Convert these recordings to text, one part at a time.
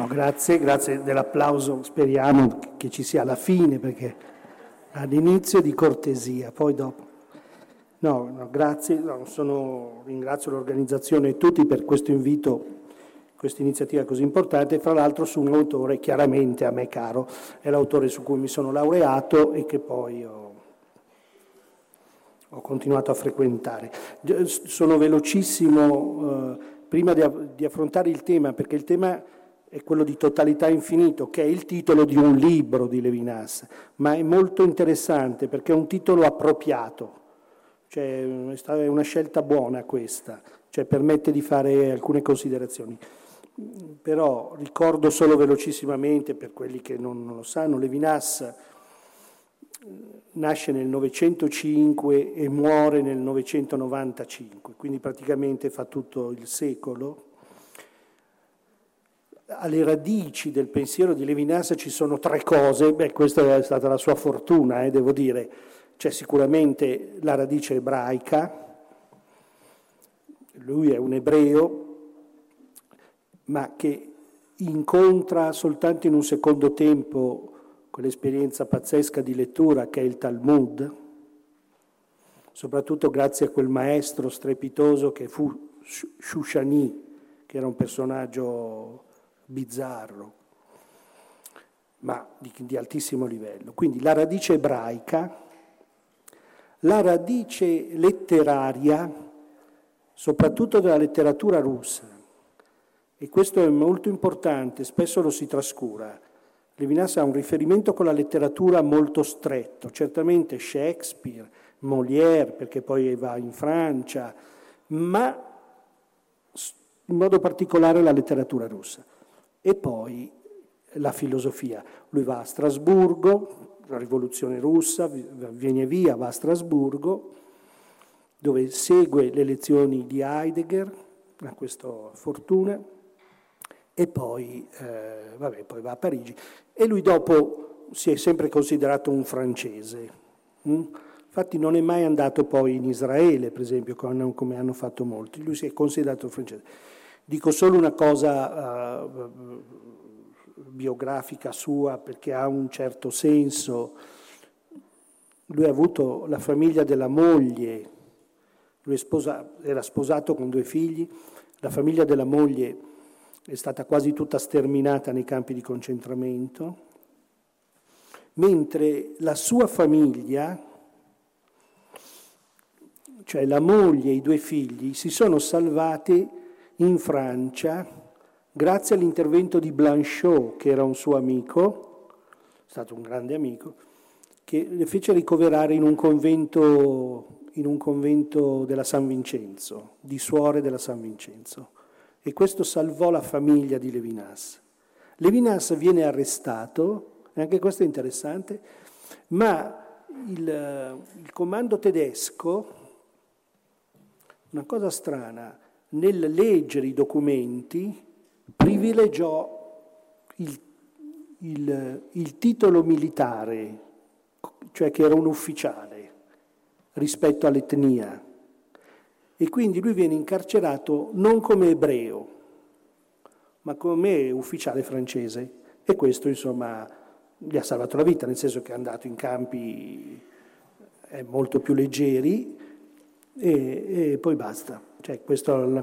No, grazie, grazie dell'applauso, speriamo che ci sia alla fine perché all'inizio di cortesia, poi dopo. No, no grazie, no, sono, ringrazio l'organizzazione e tutti per questo invito questa iniziativa così importante, fra l'altro su un autore chiaramente a me caro, è l'autore su cui mi sono laureato e che poi ho, ho continuato a frequentare. Sono velocissimo eh, prima di, di affrontare il tema, perché il tema è quello di totalità infinito, che è il titolo di un libro di Levinas, ma è molto interessante perché è un titolo appropriato, cioè è una scelta buona questa, cioè permette di fare alcune considerazioni però ricordo solo velocissimamente, per quelli che non, lo sanno, Levinas eh, nasce nel 905 e muore nel 995, quindi praticamente fa tutto il secolo. Alle radici del pensiero di Levinas ci sono tre cose, beh questa è stata la sua fortuna, eh, devo dire, c'è sicuramente la radice ebraica, lui è un ebreo, ma che incontra soltanto in un secondo tempo quell'esperienza pazzesca di lettura che è il Talmud, soprattutto grazie a quel maestro strepitoso che fu Shushani, che era un personaggio bizzarro, ma di, di altissimo livello. Quindi la radice ebraica, la radice letteraria, soprattutto della letteratura russa, e questo è molto importante, spesso lo si trascura. Levinas ha un riferimento con la letteratura molto stretto, certamente Shakespeare, Molière, perché poi va in Francia, ma in modo particolare la letteratura russa. E poi la filosofia. Lui va a Strasburgo, la rivoluzione russa, viene via, va a Strasburgo, dove segue le lezioni di Heidegger, ha questa fortuna, e poi, eh, vabbè, poi va a Parigi. E lui dopo si è sempre considerato un francese. Mm? Infatti non è mai andato poi in Israele, per esempio, come hanno fatto molti. Lui si è considerato francese. Dico solo una cosa uh, biografica sua perché ha un certo senso. Lui ha avuto la famiglia della moglie, lui sposa, era sposato con due figli, la famiglia della moglie è stata quasi tutta sterminata nei campi di concentramento, mentre la sua famiglia, cioè la moglie e i due figli, si sono salvati in Francia grazie all'intervento di Blanchot, che era un suo amico, è stato un grande amico, che le fece ricoverare in un convento, in un convento della San Vincenzo, di suore della San Vincenzo e questo salvò la famiglia di Levinas. Levinas viene arrestato, e anche questo è interessante, ma il, il comando tedesco, una cosa strana, nel leggere i documenti privilegiò il, il, il titolo militare, cioè che era un ufficiale, rispetto all'etnia. E quindi lui viene incarcerato non come ebreo, ma come ufficiale francese. E questo, insomma, gli ha salvato la vita, nel senso che è andato in campi eh, molto più leggeri e, e poi basta. Cioè,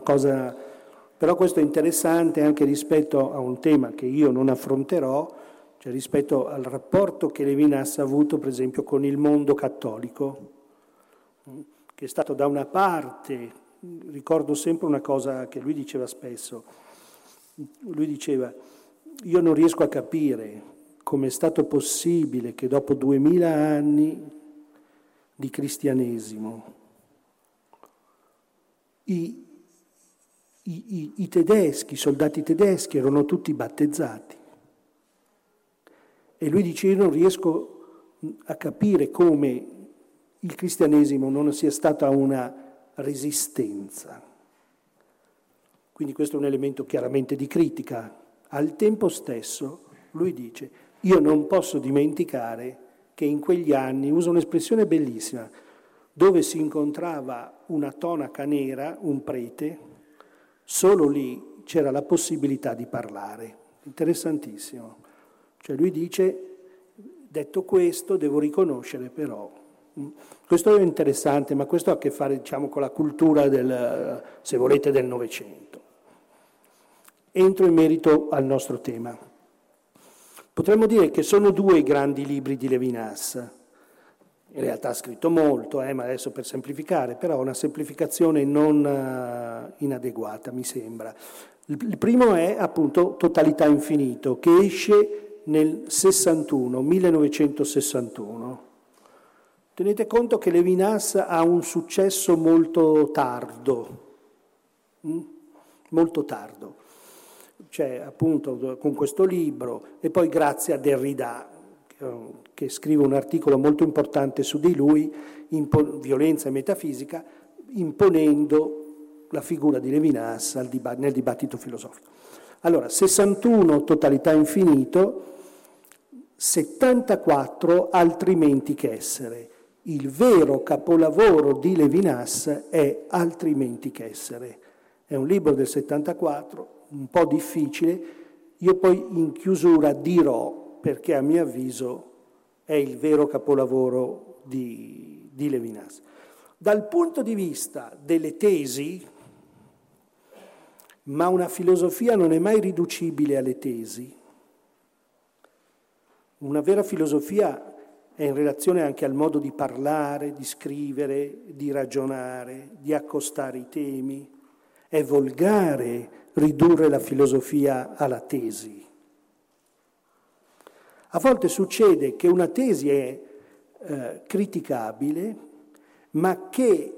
cosa... Però questo è interessante anche rispetto a un tema che io non affronterò, cioè rispetto al rapporto che Levinas ha avuto, per esempio, con il mondo cattolico che è stato da una parte, ricordo sempre una cosa che lui diceva spesso, lui diceva, io non riesco a capire come è stato possibile che dopo duemila anni di cristianesimo i, i, i, i tedeschi, i soldati tedeschi erano tutti battezzati. E lui dice, io non riesco a capire come il cristianesimo non sia stata una resistenza. Quindi questo è un elemento chiaramente di critica. Al tempo stesso lui dice, io non posso dimenticare che in quegli anni, uso un'espressione bellissima, dove si incontrava una tonaca nera, un prete, solo lì c'era la possibilità di parlare. interessantissimo. Cioè lui dice, detto questo, devo riconoscere però, mm, questo è interessante, ma questo ha a che fare diciamo, con la cultura del, se volete, del Novecento. Entro in merito al nostro tema. Potremmo dire che sono due i grandi libri di Levinas, in realtà ha scritto molto, eh, ma adesso per semplificare, però una semplificazione non uh, inadeguata, mi sembra. Il primo è appunto Totalità Infinito, che esce nel 61, 1961. Tenete conto che Levinas ha un successo molto tardo, mm? molto tardo. Cioè, appunto, con questo libro, e poi grazie a Derrida, che scrive un articolo molto importante su di lui, violenza e metafisica, imponendo la figura di Levinas nel dibattito filosofico. Allora, 61 totalità infinito, 74 altrimenti che essere. Il vero capolavoro di Levinas è altrimenti che essere. È un libro del 74, un po' difficile. Io poi in chiusura dirò perché a mio avviso è il vero capolavoro di, di Levinas. Dal punto di vista delle tesi, ma una filosofia non è mai riducibile alle tesi. Una vera filosofia è in relazione anche al modo di parlare, di scrivere, di ragionare, di accostare i temi. È volgare ridurre la filosofia alla tesi. A volte succede che una tesi è eh, criticabile, ma che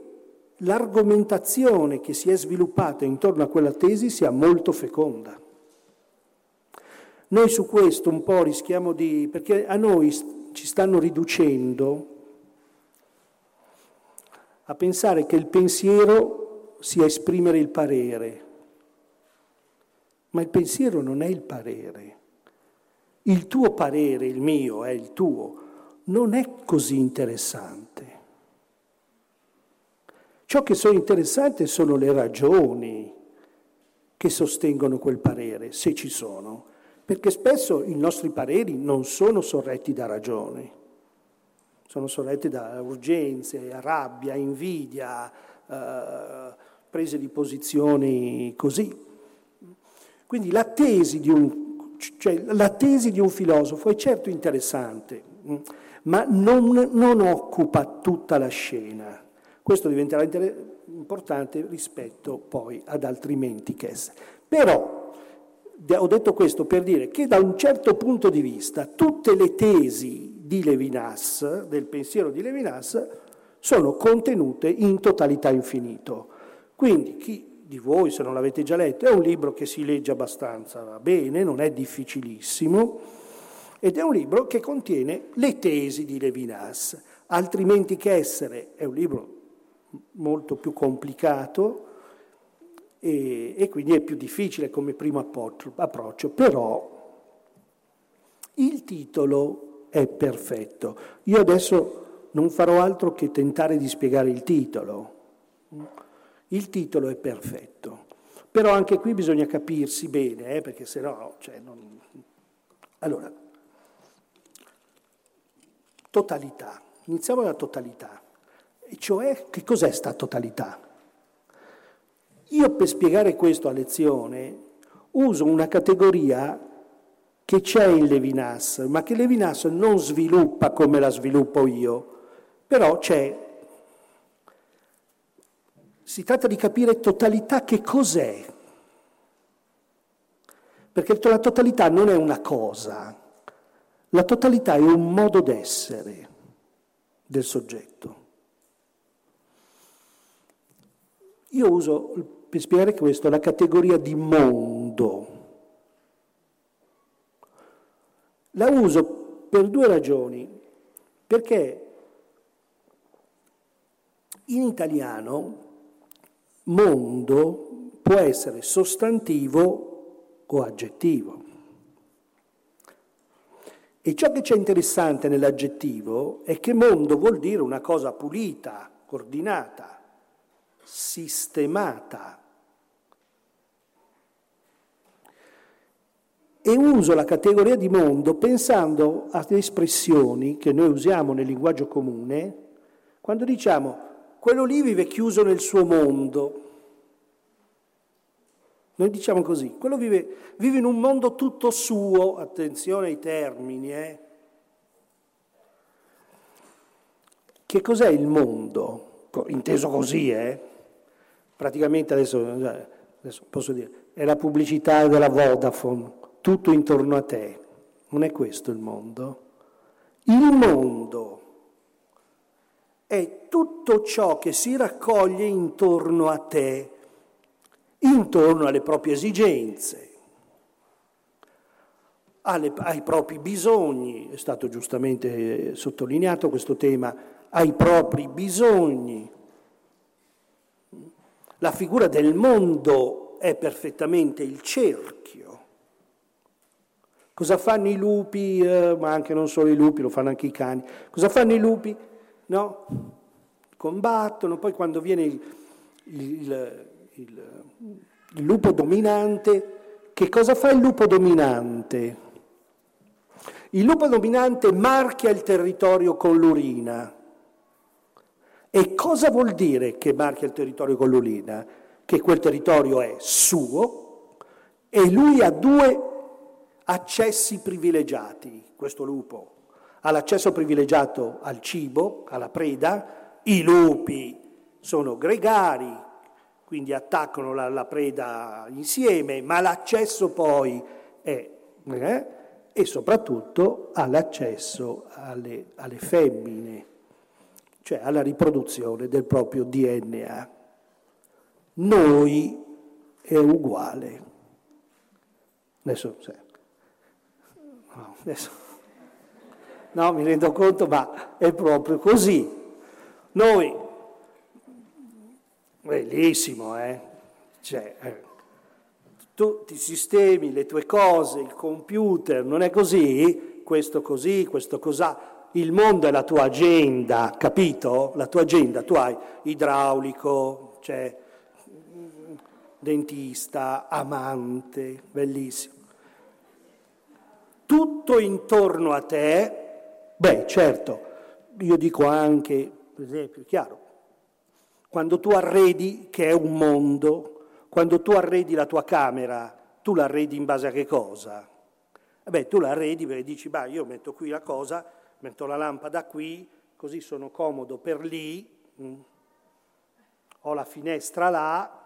l'argomentazione che si è sviluppata intorno a quella tesi sia molto feconda. Noi su questo un po' rischiamo di... perché a noi ci stanno riducendo a pensare che il pensiero sia esprimere il parere, ma il pensiero non è il parere. Il tuo parere, il mio, è il tuo, non è così interessante. Ciò che sono interessanti sono le ragioni che sostengono quel parere, se ci sono, perché spesso i nostri pareri non sono sorretti da ragioni, sono sorretti da urgenze, rabbia, invidia, eh, prese di posizioni così. Quindi la tesi di un cioè, la tesi di un filosofo è certo interessante, mm, ma non, non occupa tutta la scena. Questo diventerà importante rispetto poi ad altrimenti che essere. Però ho detto questo per dire che da un certo punto di vista tutte le tesi di Levinas, del pensiero di Levinas, sono contenute in totalità infinito. Quindi chi di voi, se non l'avete già letto, è un libro che si legge abbastanza bene, non è difficilissimo, ed è un libro che contiene le tesi di Levinas. Altrimenti che essere è un libro molto più complicato e, e quindi è più difficile come primo approccio, però il titolo è perfetto. Io adesso non farò altro che tentare di spiegare il titolo. Il titolo è perfetto, però anche qui bisogna capirsi bene, eh, perché se no... Cioè, non... Allora, totalità. Iniziamo dalla totalità. E cioè, che cos'è sta totalità? Io per spiegare questo a lezione uso una categoria che c'è in Levinas, ma che Levinas non sviluppa come la sviluppo io, però c'è si tratta di capire totalità che cos'è. Perché la totalità non è una cosa, la totalità è un modo d'essere del soggetto. Io uso, per spiegare questo, la categoria di mondo. La uso per due ragioni. Perché in italiano mondo può essere sostantivo o aggettivo. E ciò che c'è interessante nell'aggettivo è che mondo vuol dire una cosa pulita, ordinata, sistemata. e uso la categoria di mondo pensando a espressioni che noi usiamo nel linguaggio comune quando diciamo quello lì vive chiuso nel suo mondo. Noi diciamo così, quello vive, vive in un mondo tutto suo, attenzione ai termini, eh? Che cos'è il mondo? Inteso così, eh? Praticamente adesso, adesso posso dire, è la pubblicità della Vodafone, tutto intorno a te. Non è questo il mondo. Il mondo è tutto ciò che si raccoglie intorno a te, intorno alle proprie esigenze, alle, ai propri bisogni, è stato giustamente sottolineato questo tema, ai propri bisogni. La figura del mondo è perfettamente il cerchio. Cosa fanno i lupi, eh, ma anche non solo i lupi, lo fanno anche i cani. Cosa fanno i lupi? No? Combattono, poi quando viene il, il, il, il lupo dominante, che cosa fa il lupo dominante? Il lupo dominante marchia il territorio con l'urina. E cosa vuol dire che marchia il territorio con l'Olina? Che quel territorio è suo e lui ha due accessi privilegiati, questo lupo. Ha l'accesso privilegiato al cibo, alla preda, i lupi sono gregari, quindi attaccano la, la preda insieme, ma l'accesso poi è... Eh, e soprattutto ha l'accesso alle, alle femmine cioè alla riproduzione del proprio DNA. Noi è uguale. Adesso, no, adesso, no, mi rendo conto, ma è proprio così. Noi, bellissimo, eh? Cioè, eh, tutti i sistemi, le tue cose, il computer, non è così? Questo così, questo cos'ha il mondo è la tua agenda, capito? La tua agenda, tu hai idraulico, cioè dentista, amante, bellissimo. Tutto intorno a te, beh certo, io dico anche, per esempio, chiaro, quando tu arredi che è un mondo, quando tu arredi la tua camera, tu la arredi in base a che cosa? Beh, tu la arredi perché dici, beh, io metto qui la cosa metto la lampada qui, così sono comodo per lì, mm. ho la finestra là.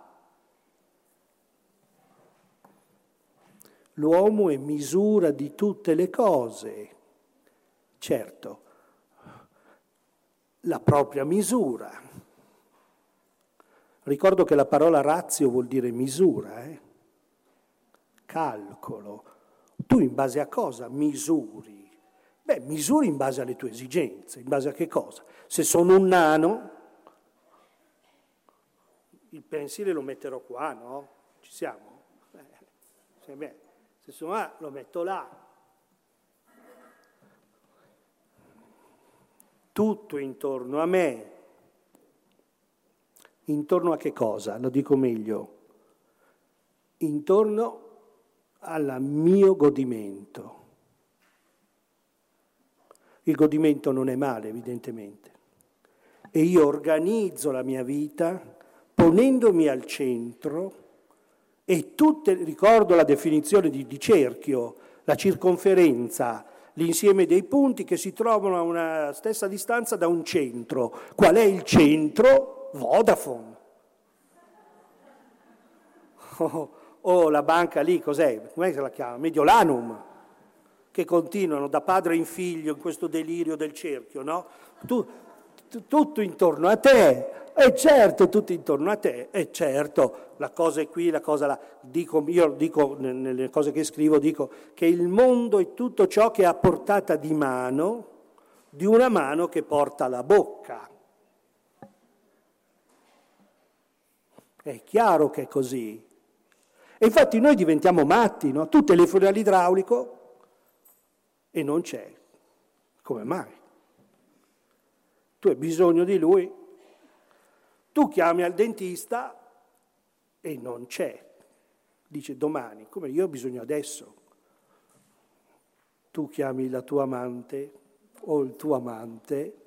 L'uomo è misura di tutte le cose, certo, la propria misura. Ricordo che la parola razio vuol dire misura, eh? calcolo. Tu in base a cosa misuri? Beh, misuri in base alle tue esigenze, in base a che cosa? Se sono un nano, il pensile lo metterò qua, no? Ci siamo? Eh, se sono A lo metto là. Tutto intorno a me. Intorno a che cosa? Lo dico meglio. Intorno al mio godimento. Il godimento non è male, evidentemente. E io organizzo la mia vita ponendomi al centro e tutte, ricordo la definizione di, di cerchio, la circonferenza, l'insieme dei punti che si trovano a una stessa distanza da un centro. Qual è il centro? Vodafone. O oh, oh, la banca lì, cos'è? Come se la chiama? Mediolanum che continuano da padre in figlio in questo delirio del cerchio, no? Tu, tu, tutto intorno a te, e certo, tutto intorno a te, e certo, la cosa è qui, la cosa là. Dico, io dico, nelle cose che scrivo, dico che il mondo è tutto ciò che è a portata di mano, di una mano che porta la bocca. È chiaro che è così. E infatti noi diventiamo matti, no? Tu telefoni all'idraulico, e non c'è. Come mai? Tu hai bisogno di lui, tu chiami al dentista e non c'è. Dice domani, come io ho bisogno adesso. tu chiami la tua amante o il tuo amante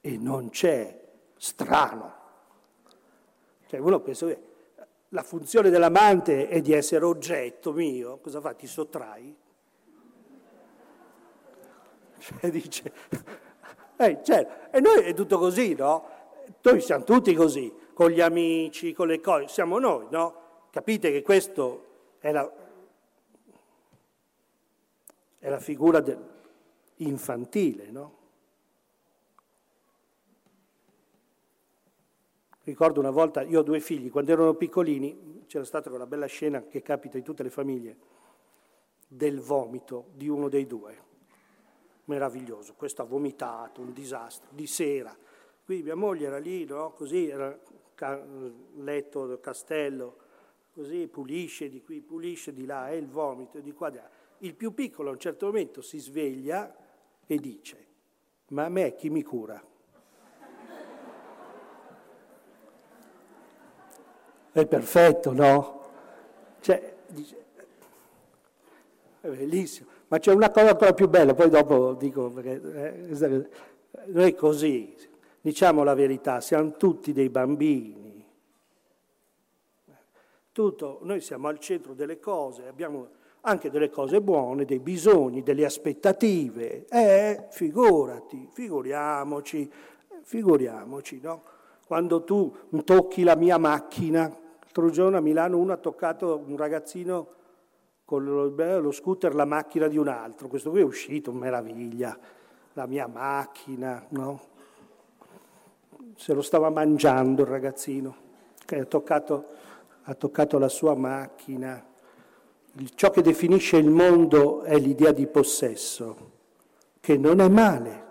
e non c'è, strano. Cioè uno pensa che la funzione dell'amante è di essere oggetto mio, cosa fa? Ti sottrai? Cioè dice, eh, cioè, e noi è tutto così, no? Noi siamo tutti così, con gli amici, con le cose, siamo noi, no? Capite che questo è la, è la figura del, infantile, no? Ricordo una volta, io ho due figli, quando erano piccolini c'era stata quella bella scena che capita in tutte le famiglie, del vomito di uno dei due. Meraviglioso, questo ha vomitato, un disastro, di sera. Qui mia moglie era lì, no? Così, era letto del castello, così pulisce di qui, pulisce di là, e il vomito, di qua, di là. Il più piccolo a un certo momento si sveglia e dice, ma a me chi mi cura? È perfetto, no? Cioè, dice, è bellissimo. Ma c'è una cosa ancora più bella, poi dopo dico, perché eh, noi così, diciamo la verità, siamo tutti dei bambini. Tutto, noi siamo al centro delle cose, abbiamo anche delle cose buone, dei bisogni, delle aspettative. Eh, figurati, figuriamoci, figuriamoci, no? Quando tu tocchi la mia macchina, L'altro giorno a Milano uno ha toccato un ragazzino con lo, lo scooter la macchina di un altro. Questo qui è uscito, meraviglia. La mia macchina, no? Se lo stava mangiando il ragazzino, che ha toccato, ha toccato la sua macchina. Ciò che definisce il mondo è l'idea di possesso, che non è male.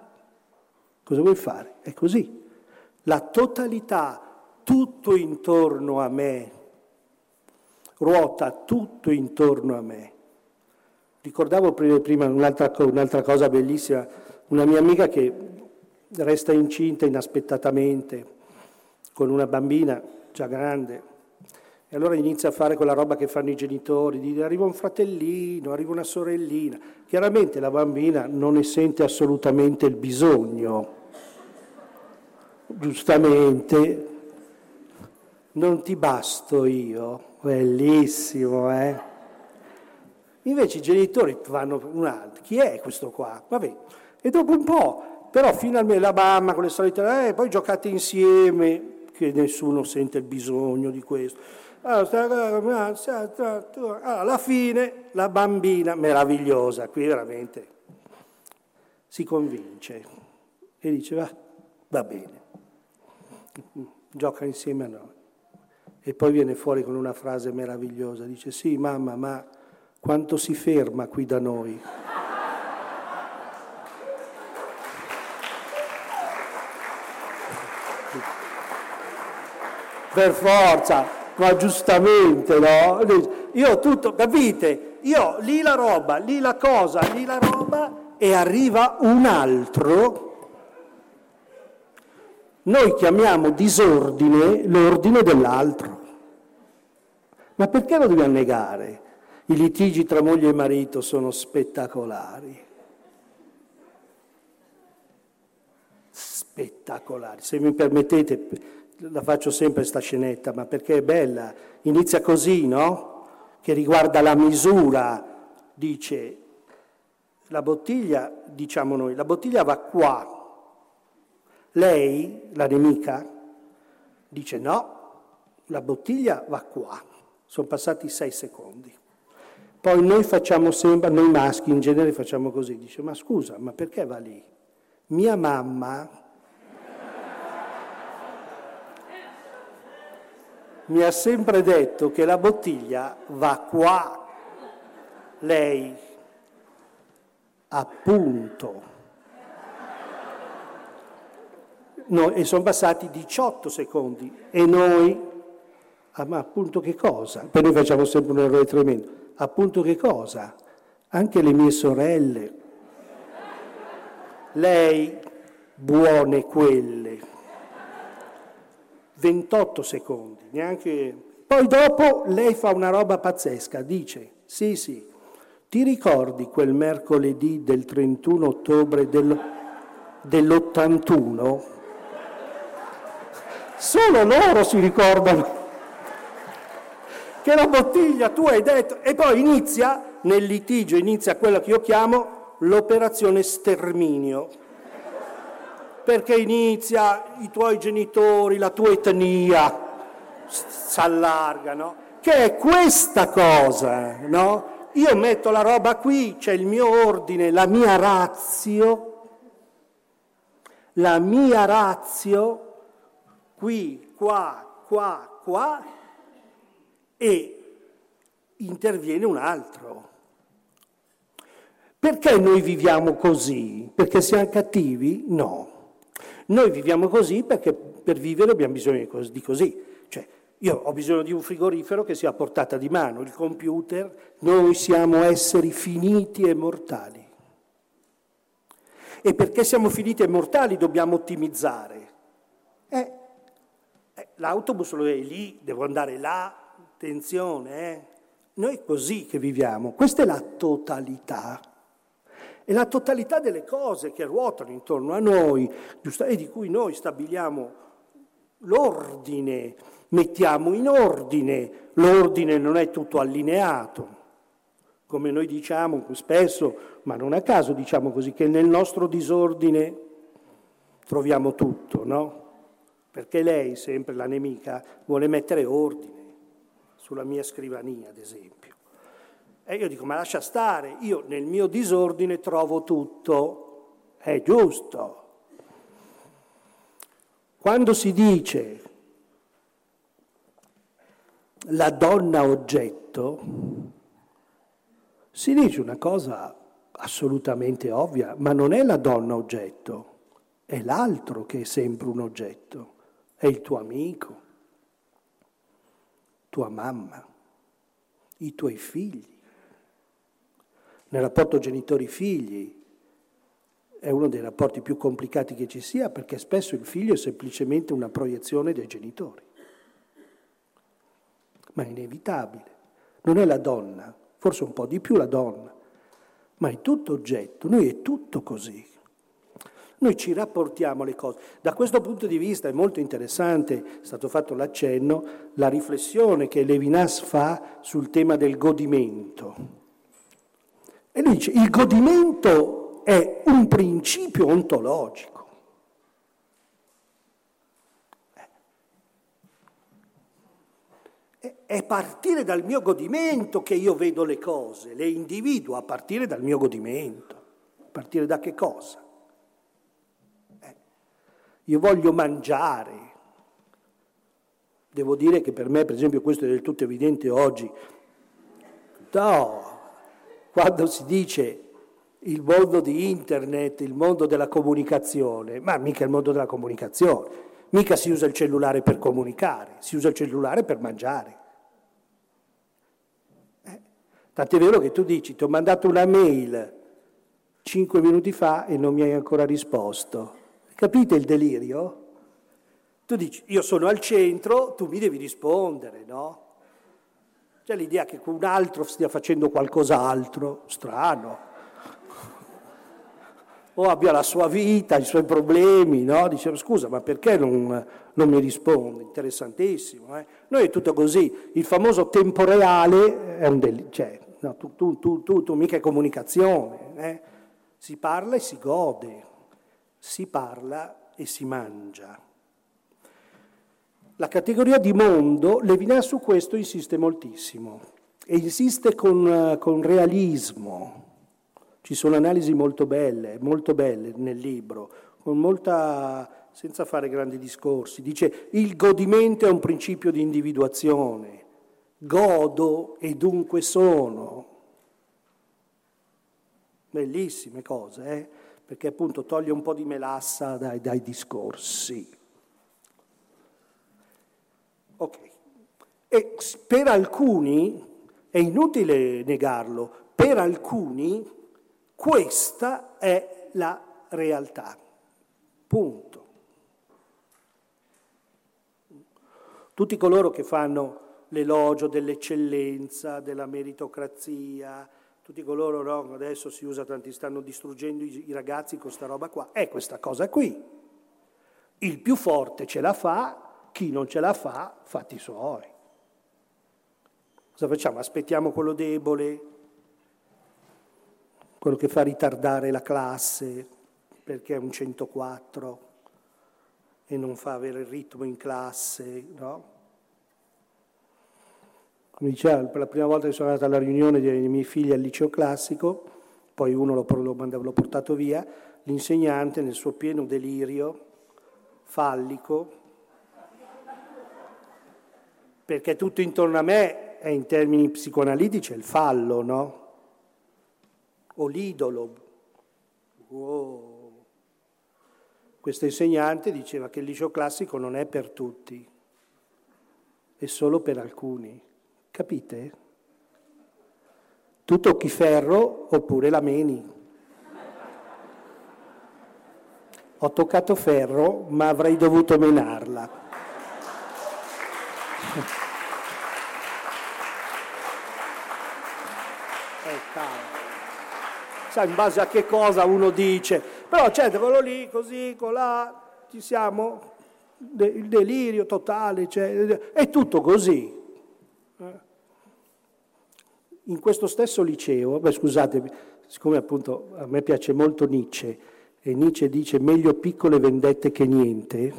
Cosa vuoi fare? È così. La totalità tutto intorno a me, ruota tutto intorno a me. Ricordavo prima un'altra, un'altra cosa bellissima, una mia amica che resta incinta inaspettatamente con una bambina già grande e allora inizia a fare quella roba che fanno i genitori, di arriva un fratellino, arriva una sorellina. Chiaramente la bambina non ne sente assolutamente il bisogno. Giustamente non ti basto io, bellissimo, eh? Invece i genitori vanno un altro, chi è questo qua? Vabbè, e dopo un po', però finalmente la mamma con le solite, eh, poi giocate insieme, che nessuno sente il bisogno di questo. Allora, alla fine la bambina, meravigliosa, qui veramente, si convince e dice va, va bene, gioca insieme a noi. E poi viene fuori con una frase meravigliosa, dice sì mamma, ma quanto si ferma qui da noi? Per forza, ma giustamente, no? Io tutto, capite? Io lì la roba, lì la cosa, lì la roba e arriva un altro. Noi chiamiamo disordine l'ordine dell'altro. Ma perché lo dobbiamo negare? I litigi tra moglie e marito sono spettacolari. Spettacolari. Se mi permettete, la faccio sempre sta scenetta, ma perché è bella. Inizia così, no? Che riguarda la misura. Dice, la bottiglia, diciamo noi, la bottiglia va qua. Lei, la nemica, dice no, la bottiglia va qua. Sono passati sei secondi. Poi noi facciamo sempre, noi maschi in genere facciamo così, dice ma scusa, ma perché va lì? Mia mamma mi ha sempre detto che la bottiglia va qua. Lei, appunto. No, e sono passati 18 secondi e noi Ah, ma appunto che cosa? Poi noi facciamo sempre un errore tremendo. Appunto che cosa? Anche le mie sorelle. Lei, buone quelle. 28 secondi, neanche... Poi dopo lei fa una roba pazzesca, dice, sì, sì, Ti ricordi quel mercoledì del 31 ottobre del, dell'81? Solo loro si ricordano che la bottiglia tu hai detto e poi inizia nel litigio, inizia quella che io chiamo l'operazione sterminio. Perché inizia i tuoi genitori, la tua etnia, si allargano, che è questa cosa, no? Io metto la roba qui, c'è il mio ordine, la mia razio, la mia razio, qui, qua, qua, qua, e interviene un altro. Perché noi viviamo così? Perché siamo cattivi? No. Noi viviamo così perché per vivere abbiamo bisogno di così. Cioè, io ho bisogno di un frigorifero che sia a portata di mano, il computer, noi siamo esseri finiti e mortali. E perché siamo finiti e mortali dobbiamo ottimizzare. Eh, eh, l'autobus è lì, devo andare là, attenzione, eh? Noi è così che viviamo, questa è la totalità. È la totalità delle cose che ruotano intorno a noi e di cui noi stabiliamo l'ordine, mettiamo in ordine. L'ordine non è tutto allineato, come noi diciamo spesso, ma non a caso diciamo così, che nel nostro disordine troviamo tutto, no? Perché lei, sempre la nemica, vuole mettere ordine sulla mia scrivania, ad esempio. E io dico, ma lascia stare, io nel mio disordine trovo tutto, è giusto. Quando si dice la donna oggetto, si dice una cosa assolutamente ovvia, ma non è la donna oggetto, è l'altro che è sempre un oggetto, è il tuo amico, tua mamma, i tuoi figli. Nel rapporto genitori-figli è uno dei rapporti più complicati che ci sia perché spesso il figlio è semplicemente una proiezione dei genitori. Ma è inevitabile. Non è la donna, forse un po' di più la donna, ma è tutto oggetto, noi è tutto così. Noi ci rapportiamo alle cose. Da questo punto di vista è molto interessante, è stato fatto l'accenno, la riflessione che Levinas fa sul tema del godimento. E lui dice, il godimento è un principio ontologico. È partire dal mio godimento che io vedo le cose, le individuo a partire dal mio godimento. A partire da che cosa? io voglio mangiare. Devo dire che per me, per esempio, questo è del tutto evidente oggi. No, quando si dice il mondo di internet, il mondo della comunicazione, ma mica il mondo della comunicazione, mica si usa il cellulare per comunicare, si usa il cellulare per mangiare. Eh? Tant'è vero che tu dici, ti ho mandato una mail cinque minuti fa e non mi hai ancora risposto. Capite il delirio? Tu dici, io sono al centro, tu mi devi rispondere, no? C'è l'idea che un altro stia facendo qualcos'altro, strano. O abbia la sua vita, i suoi problemi, no? Dice, scusa, ma perché non, non mi risponde? Interessantissimo. Eh? Noi è tutto così. Il famoso tempo reale è un delitto. Cioè, no, tu, tu, tu, tu, tu mica è comunicazione. Eh? Si parla e si gode si parla e si mangia. La categoria di mondo, Levinas su questo insiste moltissimo e insiste con, con realismo. Ci sono analisi molto belle, molto belle nel libro, con molta, senza fare grandi discorsi. Dice il godimento è un principio di individuazione, godo e dunque sono. Bellissime cose, eh? perché appunto toglie un po' di melassa dai, dai discorsi. Ok. E per alcuni, è inutile negarlo, per alcuni questa è la realtà. Punto. Tutti coloro che fanno l'elogio dell'eccellenza, della meritocrazia, tutti coloro no, adesso si usa tanti, stanno distruggendo i, ragazzi con questa roba qua, è questa cosa qui. Il più forte ce la fa, chi non ce la fa, fatti suoi. Cosa facciamo? Aspettiamo quello debole, quello che fa ritardare la classe perché è un 104 e non fa avere il ritmo in classe, no? Come diceva, per la prima volta che sono andato alla riunione dei miei figli al liceo classico, poi uno l'ho, l'ho portato via, l'insegnante nel suo pieno delirio fallico, perché tutto intorno a me è in termini psicoanalitici il fallo, no? O l'idolo. Oh. Questo insegnante diceva che il liceo classico non è per tutti, è solo per alcuni. Capite? Tu tocchi ferro oppure la meni. Ho toccato ferro, ma avrei dovuto menarla. Eh, Sai in base a che cosa uno dice, però certo, quello lì, così, colà, ci siamo, il delirio totale, cioè, è tutto così. In questo stesso liceo, beh, scusate, siccome appunto a me piace molto Nietzsche, e Nietzsche dice meglio piccole vendette che niente,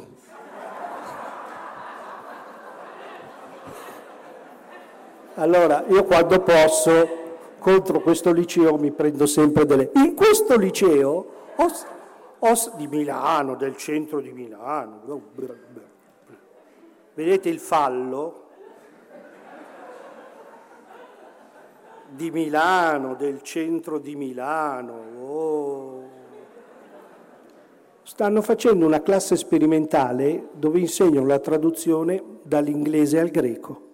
allora io quando posso contro questo liceo mi prendo sempre delle... In questo liceo o, o di Milano, del centro di Milano. Vedete il fallo? Di Milano, del centro di Milano. Oh. Stanno facendo una classe sperimentale dove insegnano la traduzione dall'inglese al greco.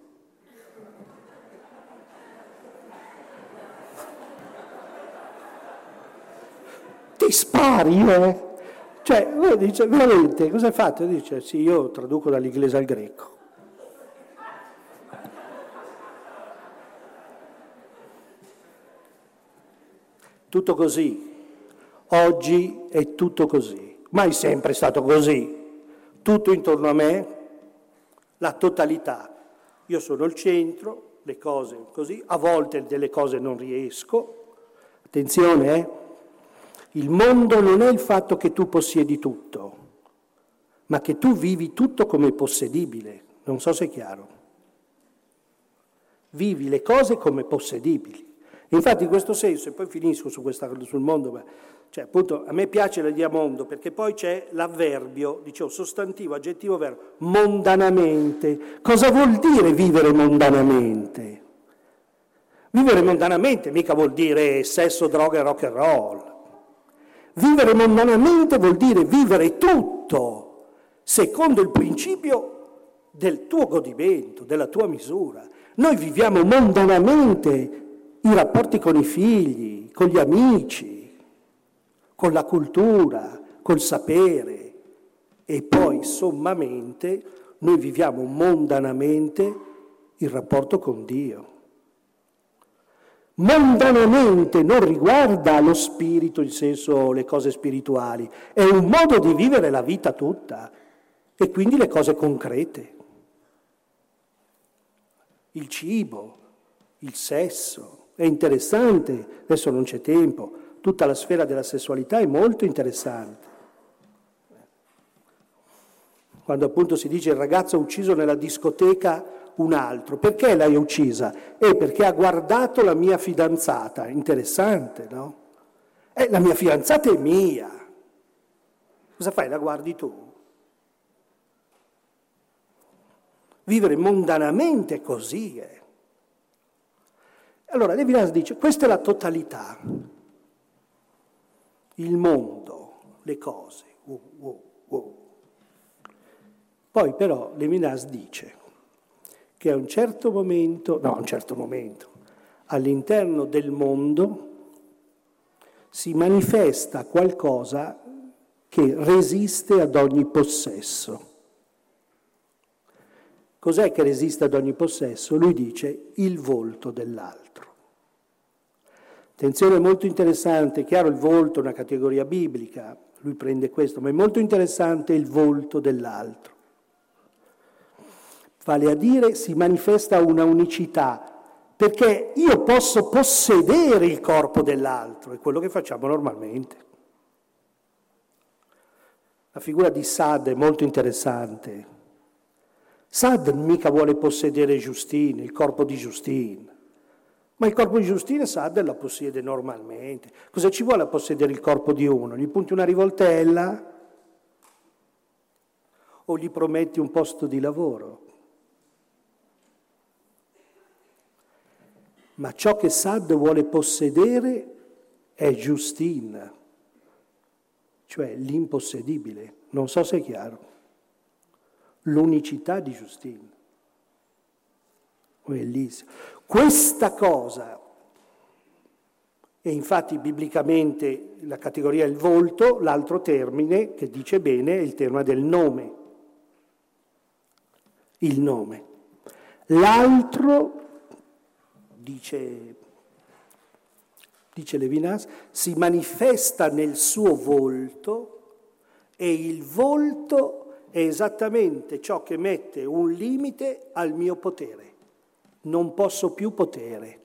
Spari, eh? Cioè, uno dice, veramente, cosa hai fatto? Dice, sì, io traduco dall'inglese al greco. Tutto così. Oggi è tutto così. Ma è sempre stato così. Tutto intorno a me, la totalità. Io sono il centro, le cose così, a volte delle cose non riesco. Attenzione, eh? Il mondo non è il fatto che tu possiedi tutto, ma che tu vivi tutto come possedibile. Non so se è chiaro. Vivi le cose come possedibili. Infatti in questo senso, e poi finisco su questa, sul mondo, ma, cioè appunto a me piace l'idea mondo perché poi c'è l'avverbio, dicevo sostantivo, aggettivo, verbo, mondanamente. Cosa vuol dire vivere mondanamente? Vivere mondanamente mica vuol dire sesso, droga e rock and roll. Vivere mondanamente vuol dire vivere tutto secondo il principio del tuo godimento, della tua misura. Noi viviamo mondanamente i rapporti con i figli, con gli amici, con la cultura, col sapere e poi sommamente noi viviamo mondanamente il rapporto con Dio mondanamente non riguarda lo spirito in senso le cose spirituali, è un modo di vivere la vita tutta e quindi le cose concrete. Il cibo, il sesso, è interessante, adesso non c'è tempo, tutta la sfera della sessualità è molto interessante. Quando appunto si dice il ragazzo ucciso nella discoteca un altro. Perché l'hai uccisa? È perché ha guardato la mia fidanzata. Interessante, no? Eh, la mia fidanzata è mia. Cosa fai? La guardi tu? Vivere mondanamente così è. Allora Levinas dice, questa è la totalità, il mondo, le cose. Uh, uh, uh. Poi però Levinas dice, che a un certo momento, no, a un certo momento, all'interno del mondo si manifesta qualcosa che resiste ad ogni possesso. Cos'è che resiste ad ogni possesso? Lui dice il volto dell'altro. Attenzione, è molto interessante, chiaro il volto è una categoria biblica, lui prende questo, ma è molto interessante il volto dell'altro. Vale a dire si manifesta una unicità, perché io posso possedere il corpo dell'altro, è quello che facciamo normalmente. La figura di Sad è molto interessante. Sad mica vuole possedere Giustine, il corpo di Giustine. Ma il corpo di Giustina Sadder la possiede normalmente. Cosa ci vuole a possedere il corpo di uno? Gli punti una rivoltella o gli prometti un posto di lavoro? Ma ciò che Sad vuole possedere è Giustina, cioè l'impossedibile. Non so se è chiaro. L'unicità di Giustina. Bellissimo. Questa cosa, e infatti biblicamente la categoria è il volto, l'altro termine che dice bene è il tema del nome. Il nome. L'altro, dice, dice Levinas, si manifesta nel suo volto e il volto è esattamente ciò che mette un limite al mio potere non posso più potere.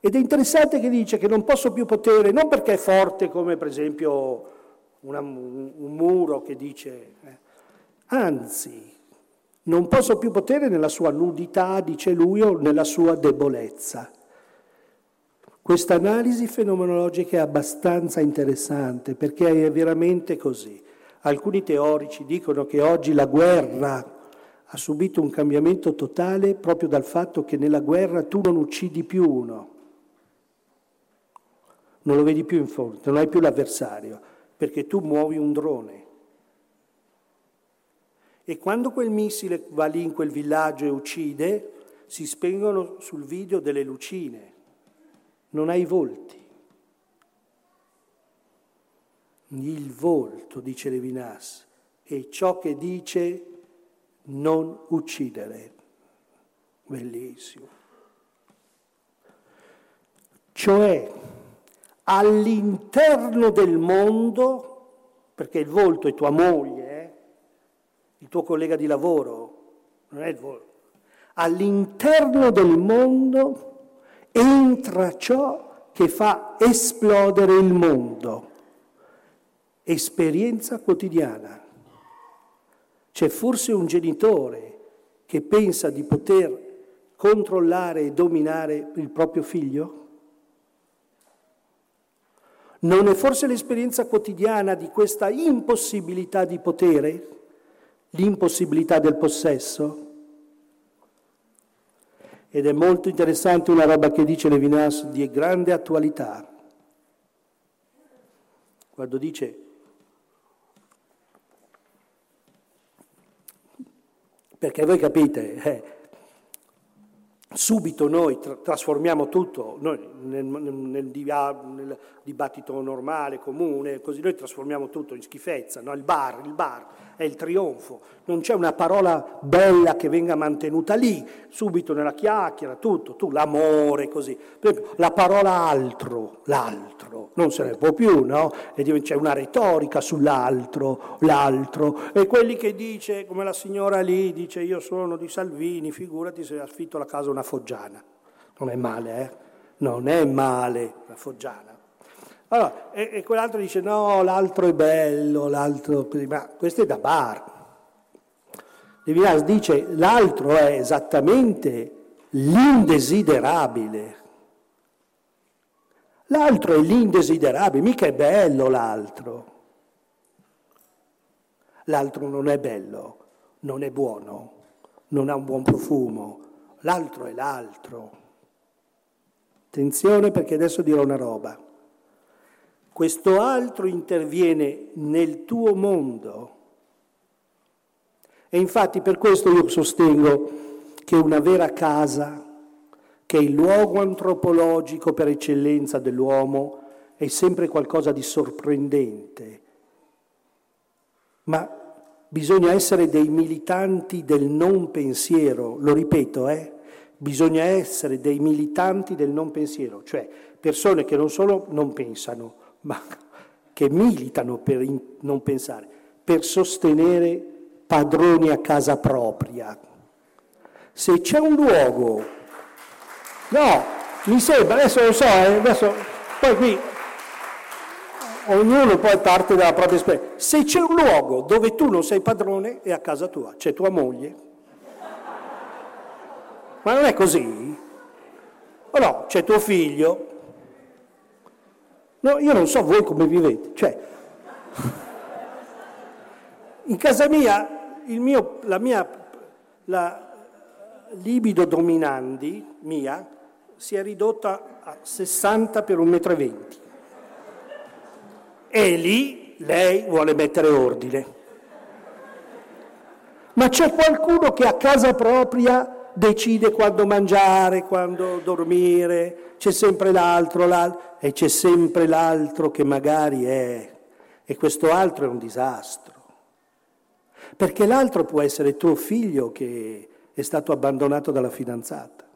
Ed è interessante che dice che non posso più potere non perché è forte come per esempio una, un, un, muro che dice, eh, anzi, non posso più potere nella sua nudità, dice lui, o nella sua debolezza. Questa analisi fenomenologica è abbastanza interessante perché è veramente così. Alcuni teorici dicono che oggi la guerra ha subito un cambiamento totale proprio dal fatto che nella guerra tu non uccidi più uno, non lo vedi più in fronte, non hai più l'avversario, perché tu muovi un drone. E quando quel missile va lì in quel villaggio e uccide, si spengono sul video delle lucine, non hai volti. Il volto, dice Levinas, è ciò che dice non uccidere. Bellissimo. Cioè, all'interno del mondo, perché il volto è tua moglie? Il tuo collega di lavoro, non è il volto, all'interno del mondo entra ciò che fa esplodere il mondo, esperienza quotidiana. C'è forse un genitore che pensa di poter controllare e dominare il proprio figlio? Non è forse l'esperienza quotidiana di questa impossibilità di potere, l'impossibilità del possesso? Ed è molto interessante una roba che dice Levinas di grande attualità. Quando dice Perché voi capite, eh, subito noi tra- trasformiamo tutto, noi nel, nel, nel, nel, dibattito normale, comune, così noi trasformiamo tutto in schifezza, no? il bar, il bar è il trionfo, non c'è una parola bella che venga mantenuta lì, subito nella chiacchiera, tutto, tu, l'amore, così. La parola altro, l'altro, non se ne può più, no? E c'è una retorica sull'altro, l'altro, e quelli che dice, come la signora lì, dice io sono di Salvini, figurati se affitto la casa una foggiana. Non è male, eh? Non è male la foggiana. Allora, e, e quell'altro dice no, l'altro è bello, l'altro... Ma questo è da bar. Levinas dice l'altro è esattamente l'indesiderabile. L'altro è l'indesiderabile, mica è bello l'altro. L'altro non è bello, non è buono, non ha un buon profumo. L'altro è l'altro. Attenzione perché adesso dirò una roba questo altro interviene nel tuo mondo. E infatti per questo io sostengo che una vera casa, che è il luogo antropologico per eccellenza dell'uomo, è sempre qualcosa di sorprendente. Ma bisogna essere dei militanti del non pensiero, lo ripeto, eh? Bisogna essere dei militanti del non pensiero, cioè persone che non solo non pensano, ma che militano per non pensare, per sostenere padroni a casa propria. Se c'è un luogo, no, mi sembra, adesso lo so, eh, adesso, poi qui ognuno poi parte dalla propria esperienza. Se c'è un luogo dove tu non sei padrone è a casa tua, c'è tua moglie, ma non è così? O no, c'è tuo figlio. No, io non so voi come vivete. Cioè, in casa mia, mio, la mia la libido dominandi mia si è ridotta a 60 per 1,20 m. E lì lei vuole mettere ordine. Ma c'è qualcuno che a casa propria decide quando mangiare, quando dormire, c'è sempre l'altro, l'altro, e c'è sempre l'altro che magari è, e questo altro è un disastro. Perché l'altro può essere tuo figlio che è stato abbandonato dalla fidanzata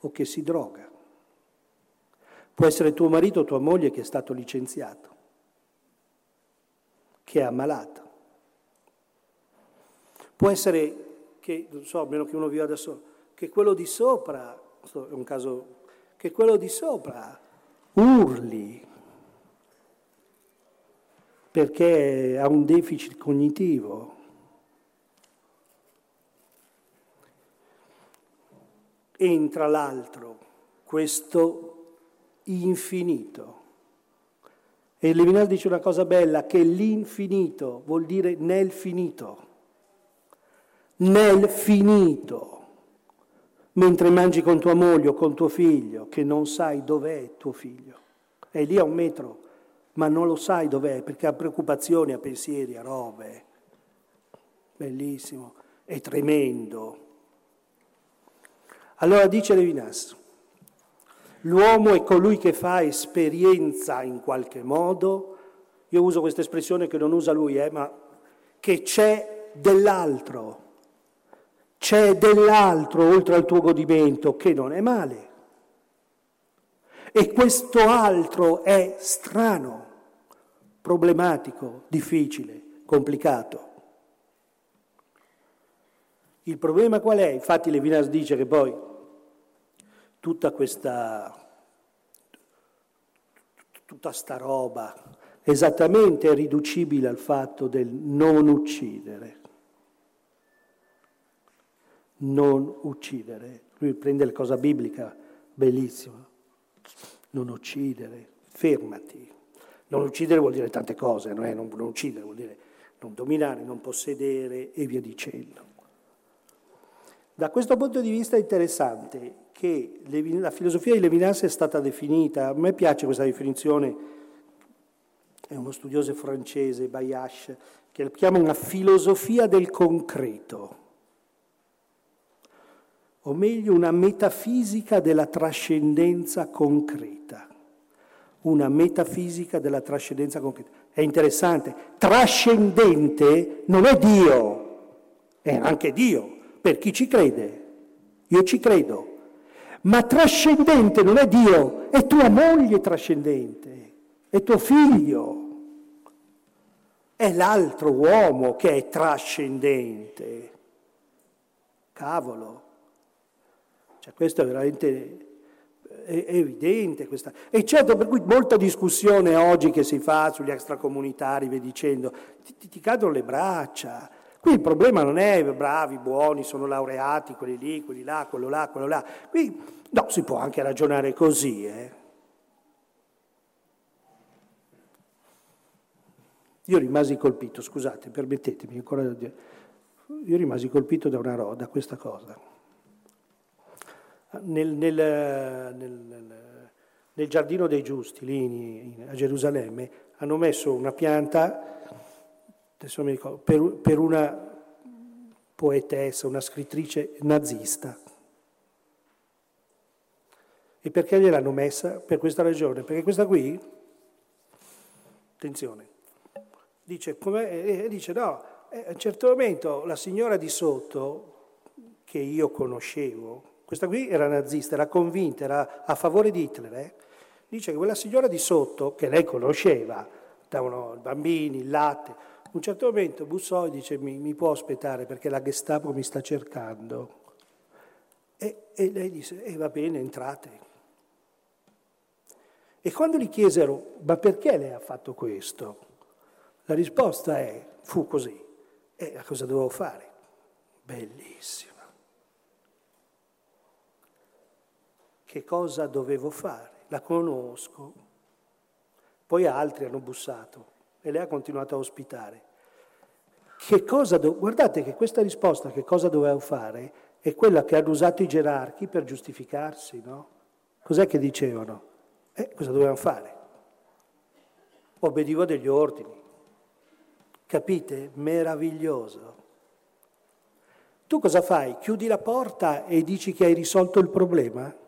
o che si droga. Può essere tuo marito o tua moglie che è stato licenziato, che è ammalato. Può essere che, non so, a meno che uno viva da solo, che quello di sopra, questo è un caso, che quello di sopra urli perché ha un deficit cognitivo. Entra l'altro, questo infinito. E Levinas dice una cosa bella, che l'infinito vuol dire nel finito nel finito, mentre mangi con tua moglie o con tuo figlio, che non sai dov'è tuo figlio. È lì a un metro, ma non lo sai dov'è perché ha preoccupazioni, ha pensieri, ha robe. Bellissimo, è tremendo. Allora dice Levinas, l'uomo è colui che fa esperienza in qualche modo, io uso questa espressione che non usa lui, eh, ma che c'è dell'altro c'è dell'altro oltre al tuo godimento che non è male. E questo altro è strano, problematico, difficile, complicato. Il problema qual è? Infatti Levinas dice che poi tutta questa tutta sta roba esattamente è riducibile al fatto del non uccidere non uccidere. Lui prende la cosa biblica, bellissima. Non uccidere, fermati. Non uccidere vuol dire tante cose, non, è, non, non uccidere vuol dire non dominare, non possedere e via dicendo. Da questo punto di vista è interessante che la filosofia di Levinas è stata definita, a me piace questa definizione, è uno studioso francese, Bayash, che la chiama una filosofia del concreto o meglio una metafisica della trascendenza concreta. Una metafisica della trascendenza concreta. È interessante, trascendente non è Dio, è anche Dio, per chi ci crede. Io ci credo. Ma trascendente non è Dio, è tua moglie trascendente, è tuo figlio, è l'altro uomo che è trascendente. Cavolo. Cioè, questo è veramente è evidente. Questa. E certo, per cui molta discussione oggi che si fa sugli extracomunitari, vi dicendo, ti, ti, ti cadono le braccia. Qui il problema non è bravi, buoni, sono laureati, quelli lì, quelli là, quello là, quello là. Qui no, si può anche ragionare così. Eh. Io rimasi colpito, scusate, permettetemi ancora di dire, io rimasi colpito da una da questa cosa nel, nel, nel, nel giardino dei giusti, lì a Gerusalemme, hanno messo una pianta, adesso mi ricordo, per, per una poetessa, una scrittrice nazista. E perché gliel'hanno messa? Per questa ragione, perché questa qui, attenzione, dice, dice no, eh, a un certo momento la signora di sotto che io conoscevo, questa qui era nazista, era convinta, era a favore di Hitler, eh? dice che quella signora di sotto, che lei conosceva, davano i bambini, il latte, a un certo momento bussò e dice mi, mi può aspettare perché la Gestapo mi sta cercando. E, e lei disse, e eh, va bene, entrate. E quando gli chiesero, ma perché lei ha fatto questo? La risposta è, fu così. E eh, cosa dovevo fare? Bellissima. Che cosa dovevo fare? La conosco. Poi altri hanno bussato e lei ha continuato a ospitare. Che cosa do- Guardate che questa risposta, che cosa dovevo fare, è quella che hanno usato i gerarchi per giustificarsi, no? Cos'è che dicevano? Eh, cosa dovevano fare? Obbedivo degli ordini. Capite? Meraviglioso. Tu cosa fai? Chiudi la porta e dici che hai risolto il problema?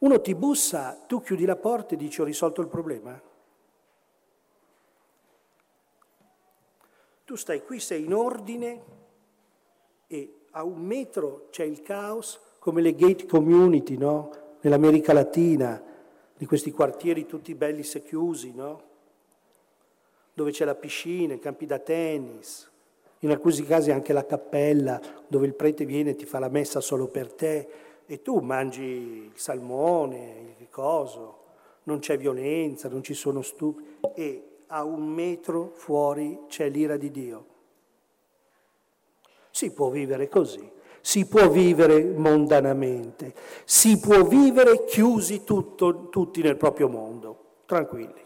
Uno ti bussa, tu chiudi la porta e dici ho risolto il problema? Tu stai qui, sei in ordine e a un metro c'è il caos come le gate community, no? Nell'America Latina, di questi quartieri tutti belli secchiusi, no? Dove c'è la piscina, i campi da tennis, in alcuni casi anche la cappella, dove il prete viene e ti fa la messa solo per te e tu mangi il salmone, il coso, non c'è violenza, non ci sono stupri e a un metro fuori c'è l'ira di Dio. Si può vivere così. Si può vivere mondanamente, si può vivere chiusi tutto, tutti nel proprio mondo, tranquilli.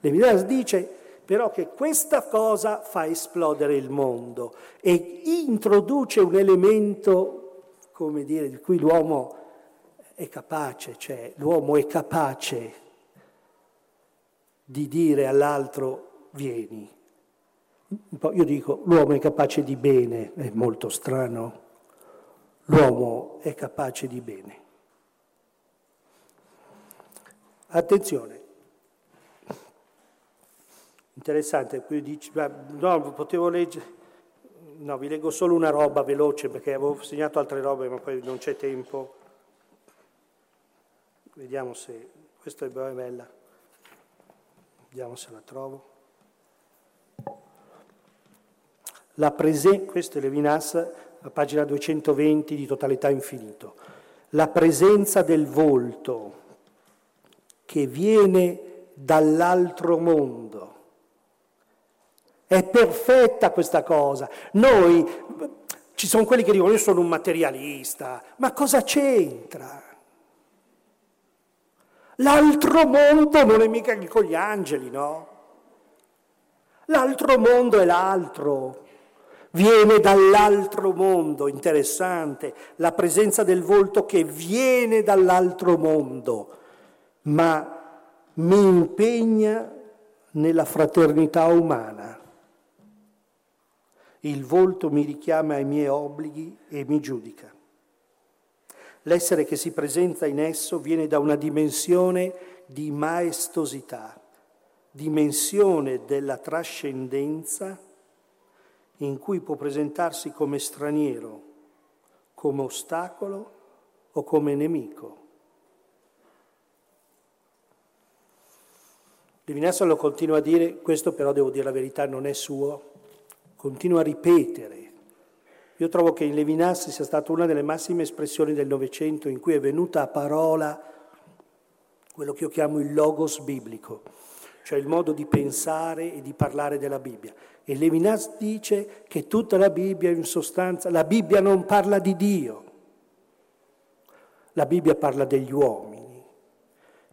Levinas dice però che questa cosa fa esplodere il mondo e introduce un elemento, come dire, di cui l'uomo è capace, cioè l'uomo è capace di dire all'altro vieni. Io dico l'uomo è capace di bene, è molto strano l'uomo è capace di bene. Attenzione, interessante, qui dici, no, potevo leggere, no, vi leggo solo una roba veloce perché avevo segnato altre robe ma poi non c'è tempo. Vediamo se, questa è bella, vediamo se la trovo. La presenza, questo è Levinas, a pagina 220 di Totalità Infinito, la presenza del volto che viene dall'altro mondo. È perfetta questa cosa. Noi, ci sono quelli che dicono io sono un materialista, ma cosa c'entra? L'altro mondo non è mica con gli angeli, no? L'altro mondo è l'altro viene dall'altro mondo, interessante, la presenza del volto che viene dall'altro mondo, ma mi impegna nella fraternità umana. Il volto mi richiama ai miei obblighi e mi giudica. L'essere che si presenta in esso viene da una dimensione di maestosità, dimensione della trascendenza in cui può presentarsi come straniero, come ostacolo o come nemico. Levinas lo continua a dire, questo però devo dire la verità, non è suo, continua a ripetere. Io trovo che in Levinas sia stata una delle massime espressioni del Novecento in cui è venuta a parola quello che io chiamo il logos biblico, cioè il modo di pensare e di parlare della Bibbia. E Levinas dice che tutta la Bibbia in sostanza, la Bibbia non parla di Dio, la Bibbia parla degli uomini,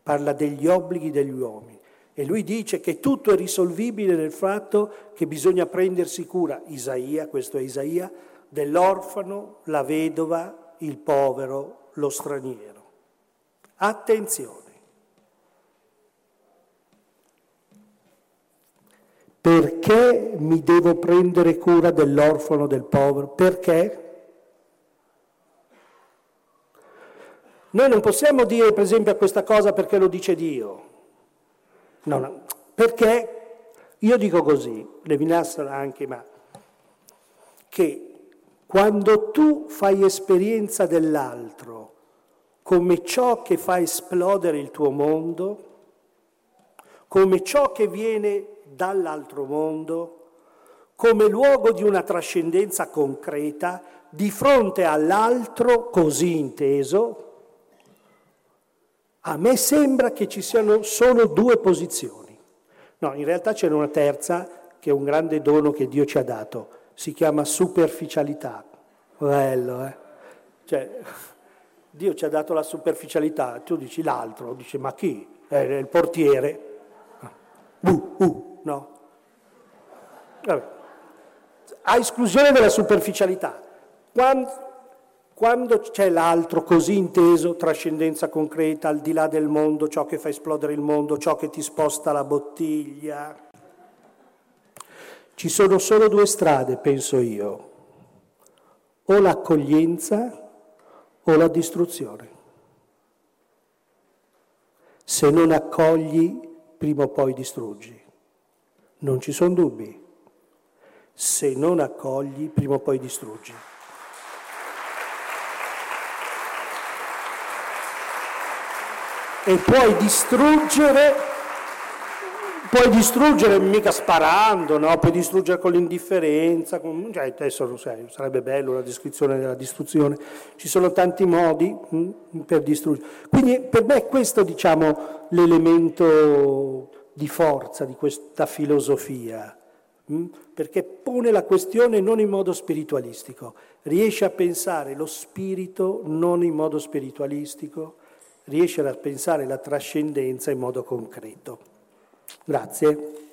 parla degli obblighi degli uomini. E lui dice che tutto è risolvibile nel fatto che bisogna prendersi cura, Isaia, questo è Isaia, dell'orfano, la vedova, il povero, lo straniero. Attenzione. Perché mi devo prendere cura dell'orfano, del povero? Perché? Noi non possiamo dire, per esempio, a questa cosa perché lo dice Dio. No, no. Perché io dico così, Levinas anche, ma che quando tu fai esperienza dell'altro come ciò che fa esplodere il tuo mondo, come ciò che viene dall'altro mondo, come luogo di una trascendenza concreta di fronte all'altro così inteso, a me sembra che ci siano solo due posizioni. No, in realtà c'è una terza che è un grande dono che Dio ci ha dato, si chiama superficialità. Bello, eh? Cioè, Dio ci ha dato la superficialità, tu dici l'altro, dici ma chi? È il portiere. Uh, uh, no. Vabbè. A esclusione della superficialità. Quando, quando c'è l'altro così inteso, trascendenza concreta, al di là del mondo, ciò che fa esplodere il mondo, ciò che ti sposta la bottiglia, ci sono solo due strade, penso io, o l'accoglienza o la distruzione. Se non accogli, prima o poi distruggi. Non ci sono dubbi. Se non accogli, prima o poi distruggi. E puoi distruggere, puoi distruggere mica sparando, no? puoi distruggere con l'indifferenza, con, cioè, adesso sai, sarebbe bello la descrizione della distruzione, ci sono tanti modi mh, mm, per distruggere. Quindi per me è questo diciamo, l'elemento di forza di questa filosofia? Mm, perché pone la questione non in modo spiritualistico, riesce a pensare lo spirito non in modo spiritualistico, riesce a pensare la trascendenza in modo concreto. Grazie.